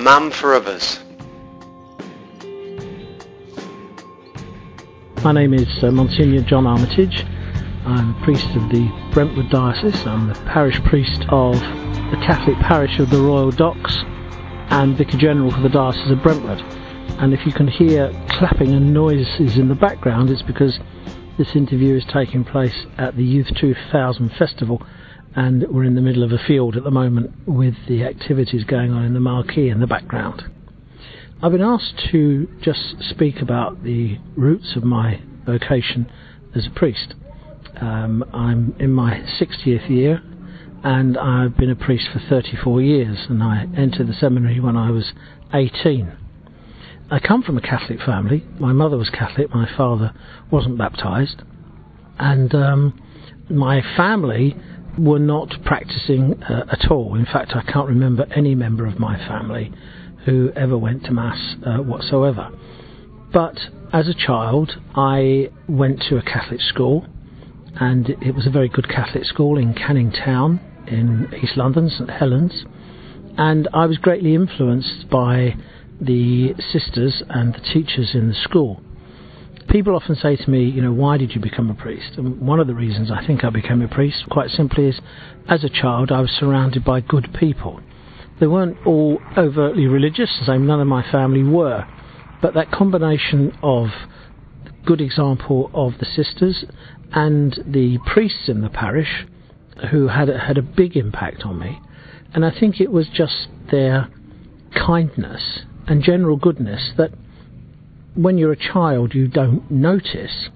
Man for Others. My name is uh, Monsignor John Armitage. I'm a priest of the Brentwood Diocese. I'm the parish priest of the Catholic parish of the Royal Docks and Vicar General for the Diocese of Brentwood. And if you can hear clapping and noises in the background, it's because this interview is taking place at the Youth 2000 Festival and we're in the middle of a field at the moment with the activities going on in the marquee in the background. I've been asked to just speak about the roots of my vocation as a priest. Um, I'm in my 60th year and I've been a priest for 34 years and I entered the seminary when I was 18. I come from a Catholic family. My mother was Catholic, my father wasn't baptized, and um, my family were not practicing uh, at all. In fact, I can't remember any member of my family who ever went to Mass uh, whatsoever. But as a child, I went to a Catholic school, and it was a very good Catholic school in Canning Town in East London, St Helens, and I was greatly influenced by the sisters and the teachers in the school people often say to me, you know, why did you become a priest? And one of the reasons I think I became a priest, quite simply, is as a child I was surrounded by good people. They weren't all overtly religious, as none of my family were, but that combination of good example of the sisters and the priests in the parish who had had a big impact on me. And I think it was just their kindness and general goodness that when you're a child, you don't notice,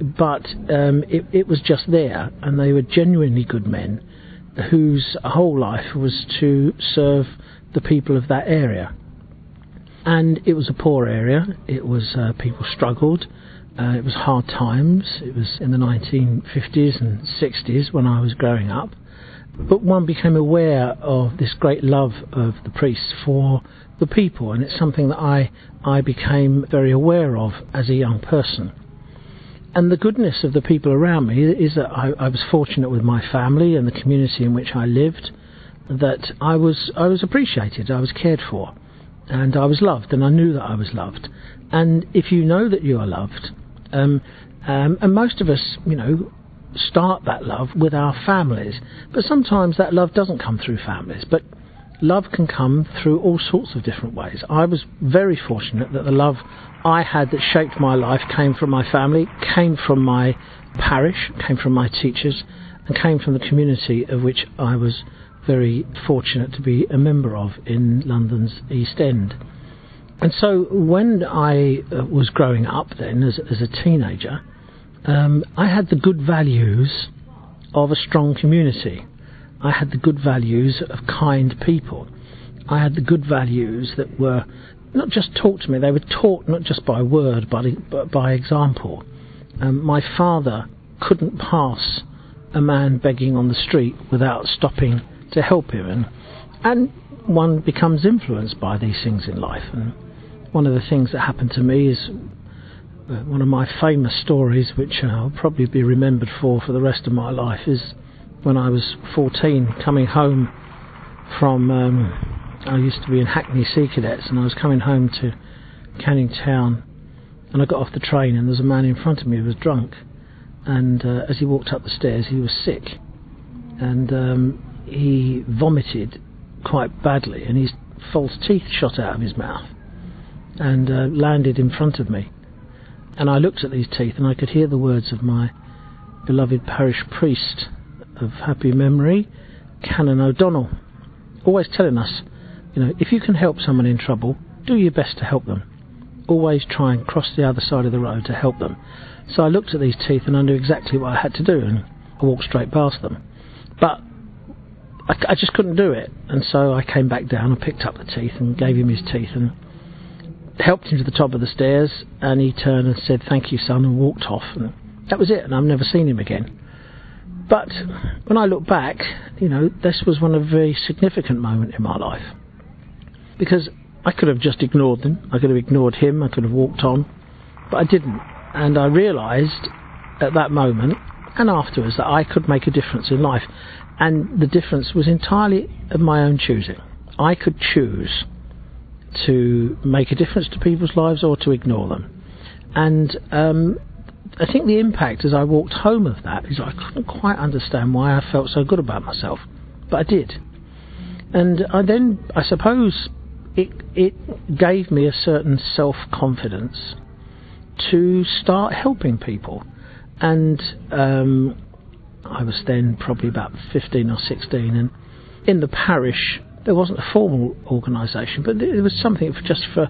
but um, it, it was just there, and they were genuinely good men whose whole life was to serve the people of that area. And it was a poor area. It was uh, people struggled. Uh, it was hard times. It was in the 1950s and 60s when I was growing up. But one became aware of this great love of the priests for the people, and it's something that I, I became very aware of as a young person. And the goodness of the people around me is that I, I was fortunate with my family and the community in which I lived, that I was I was appreciated, I was cared for, and I was loved, and I knew that I was loved. And if you know that you are loved, um, um, and most of us, you know, start that love with our families, but sometimes that love doesn't come through families. But love can come through all sorts of different ways. I was very fortunate that the love I had that shaped my life came from my family, came from my parish, came from my teachers, and came from the community of which I was very fortunate to be a member of in London's East End. And so when I uh, was growing up then as, as a teenager, um, I had the good values of a strong community. I had the good values of kind people. I had the good values that were not just taught to me, they were taught not just by word but, by example. Um, my father couldn't pass a man begging on the street without stopping to help him, and, and one becomes influenced by these things in life. And one of the things that happened to me is one of my famous stories, which I'll probably be remembered for for the rest of my life, is when I was 14, coming home from. Um, I used to be in Hackney Sea Cadets, and I was coming home to Canning Town, and I got off the train, and there was a man in front of me who was drunk, and uh, as he walked up the stairs, he was sick, and um, he vomited quite badly, and his false teeth shot out of his mouth, and uh, landed in front of me, and I looked at these teeth, and I could hear the words of my beloved parish priest of happy memory, Canon O'Donnell, always telling us, you know, if you can help someone in trouble, do your best to help them. Always try and cross the other side of the road to help them. So I looked at these teeth and I knew exactly what I had to do, and I walked straight past them. But I, I just couldn't do it, and so I came back down and picked up the teeth and gave him his teeth and helped him to the top of the stairs, and he turned and said, "Thank you, son," and walked off, and that was it. And I've never seen him again. But when I look back, you know, this was one of a very significant moment in my life. Because I could have just ignored them, I could have ignored him, I could have walked on, but I didn't. And I realised at that moment and afterwards that I could make a difference in life. And the difference was entirely of my own choosing. I could choose to make a difference to people's lives or to ignore them. And um, I think the impact as I walked home of that is I couldn't quite understand why I felt so good about myself, but I did. And I then, I suppose, it it gave me a certain self confidence to start helping people. And um, I was then probably about 15 or 16, and in the parish there wasn't a formal organisation, but there was something for just for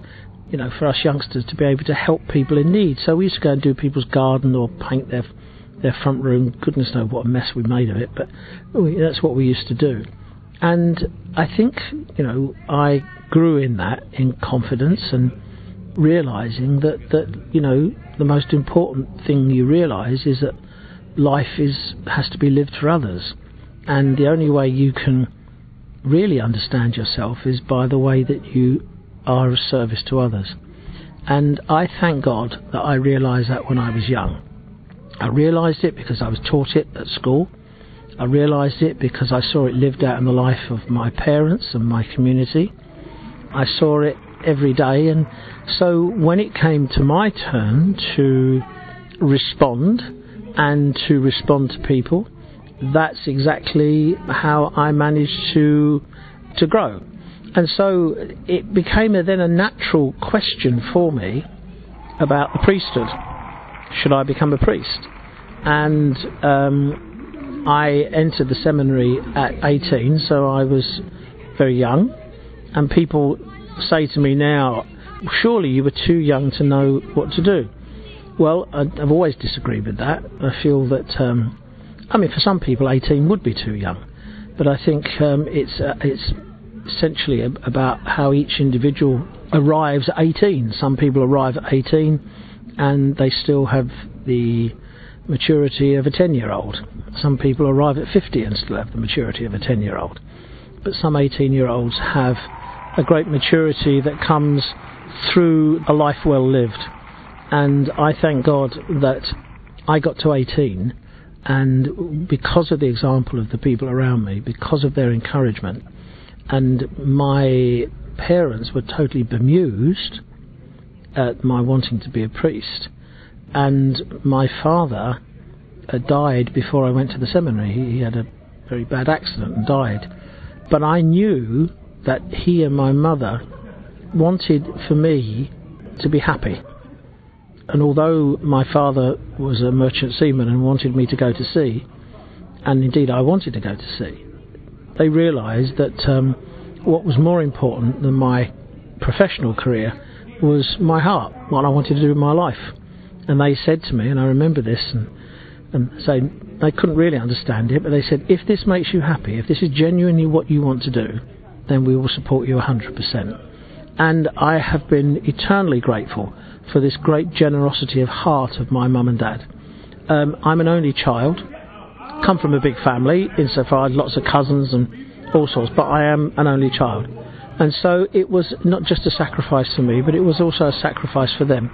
you know for us youngsters to be able to help people in need. So we used to go and do people's garden or paint their their front room. Goodness knows what a mess we made of it, but that's what we used to do. And I think you know I grew in that in confidence and realizing that that you know the most important thing you realize is that life is has to be lived for others, and the only way you can really understand yourself is by the way that you are of service to others. And I thank God that I realised that when I was young. I realised it because I was taught it at school. I realised it because I saw it lived out in the life of my parents and my community. I saw it every day, and so when it came to my turn to respond and to respond to people, that's exactly how I managed to to grow. And so it became a, then a natural question for me about the priesthood. Should I become a priest? And um, I entered the seminary at 18, so I was very young. And people say to me now, surely you were too young to know what to do. Well, I've always disagreed with that. I feel that, um, I mean, for some people, 18 would be too young, but I think um, it's uh, it's essentially about how each individual arrives at 18. Some people arrive at 18 and they still have the maturity of a 10 year old. Some people arrive at 50 and still have the maturity of a 10 year old. But some 18 year olds have a great maturity that comes through a life well lived. And I thank God that I got to 18, and because of the example of the people around me, because of their encouragement, and my parents were totally bemused at my wanting to be a priest. And my father uh, died before I went to the seminary. He, he had a very bad accident and died. But I knew that he and my mother wanted for me to be happy. And although my father was a merchant seaman and wanted me to go to sea, and indeed I wanted to go to sea, they realised that um, what was more important than my professional career was my heart, what I wanted to do in my life. And they said to me, and I remember this, and, and they couldn't really understand it, but they said, if this makes you happy, if this is genuinely what you want to do, then we will support you 100%. And I have been eternally grateful for this great generosity of heart of my mum and dad. Um, I'm an only child, come from a big family, insofar I had lots of cousins and all sorts, but I am an only child. And so it was not just a sacrifice for me, but it was also a sacrifice for them.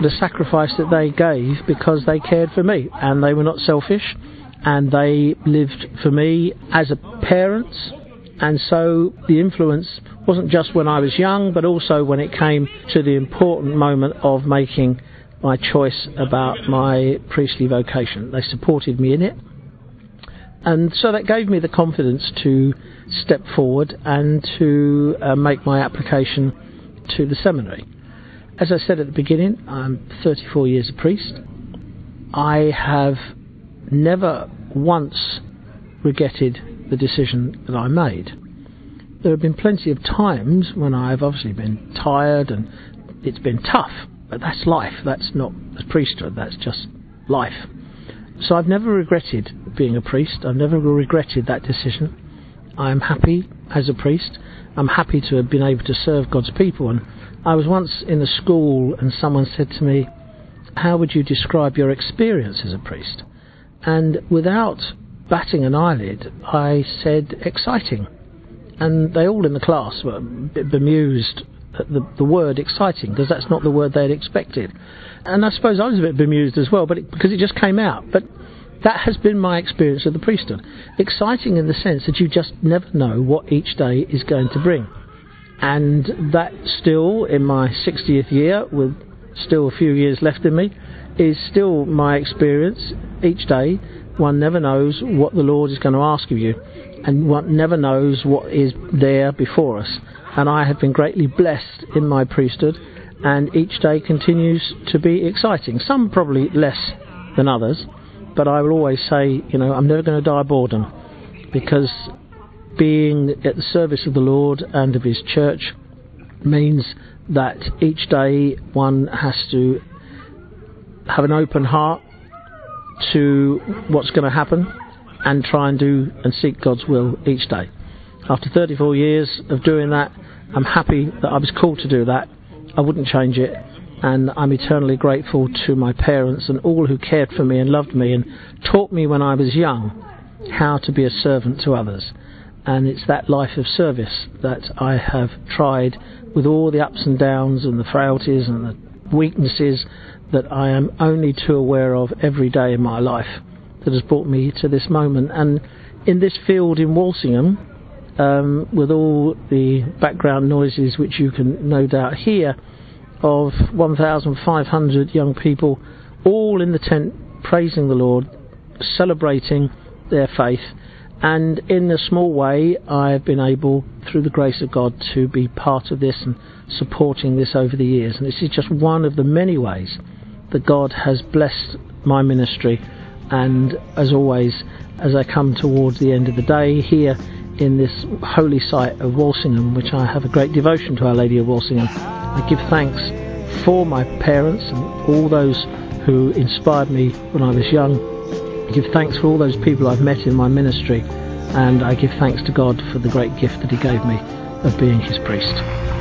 The sacrifice that they gave because they cared for me and they were not selfish and they lived for me as a parent. And so the influence wasn't just when I was young, but also when it came to the important moment of making my choice about my priestly vocation. They supported me in it and so that gave me the confidence to step forward and to uh, make my application to the seminary. As I said at the beginning, I'm 34 years a priest. I have never once regretted the decision that I made. There have been plenty of times when I've obviously been tired and it's been tough, but that's life. That's not the priesthood, that's just life. So I've never regretted being a priest. I've never regretted that decision. I am happy as a priest. I'm happy to have been able to serve God's people. And I was once in a school and someone said to me, How would you describe your experience as a priest? And without batting an eyelid, I said, Exciting. And they all in the class were a bit bemused at the, the word exciting because that's not the word they'd expected. And I suppose I was a bit bemused as well, but it, because it just came out. But that has been my experience of the priesthood. Exciting in the sense that you just never know what each day is going to bring. And that still, in my 60th year, with still a few years left in me, is still my experience each day. One never knows what the Lord is going to ask of you, and one never knows what is there before us. And I have been greatly blessed in my priesthood, and each day continues to be exciting. Some probably less than others, but I will always say, you know, I'm never going to die of boredom because being at the service of the Lord and of His church means that each day one has to have an open heart to what's going to happen and try and do and seek God's will each day. After 34 years of doing that, I'm happy that I was called to do that. I wouldn't change it, and I'm eternally grateful to my parents and all who cared for me and loved me and taught me when I was young how to be a servant to others. And it's that life of service that I have tried with all the ups and downs and the frailties and the weaknesses that I am only too aware of every day in my life that has brought me to this moment. And in this field in Walsingham, um, with all the background noises which you can no doubt hear of 1,500 young people all in the tent praising the Lord, celebrating their faith. And in a small way, I've been able, through the grace of God, to be part of this and supporting this over the years. And this is just one of the many ways that God has blessed my ministry. And as always, as I come towards the end of the day here in this holy site of Walsingham, which I have a great devotion to Our Lady of Walsingham, I give thanks for my parents and all those who inspired me when I was young. I give thanks for all those people I've met in my ministry, and I give thanks to God for the great gift that He gave me of being His priest.